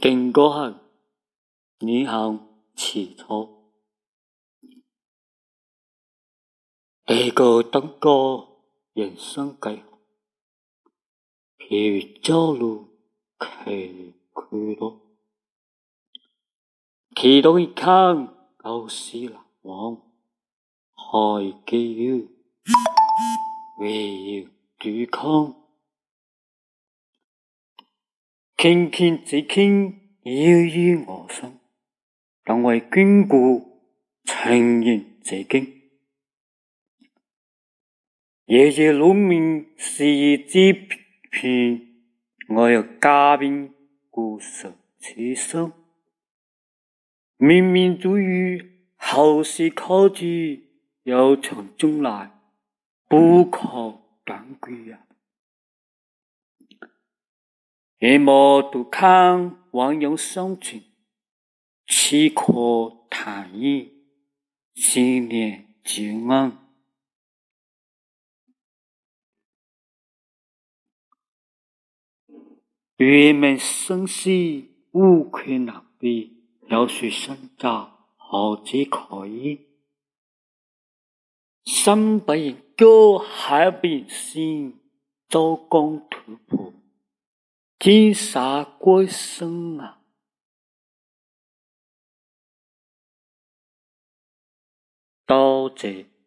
经过后，你行起初，第个登高人生计划，譬如朝露其去路，其中一看旧事难忘，海基友，唯有对抗。轻轻只轻，悠悠我心，但为眷顾，情愿自经。夜夜鹿鸣，是之片，我有嘉宾故事此生。冥冥之雨，后世可知，有从中来，不可感归呀。夜幕独看万有生情，岂可叹意？心念久安。月门生死，无愧难比。要说生者，何止可以？生不言高，海不言深，周公吐哺。天煞归生啊！多谢。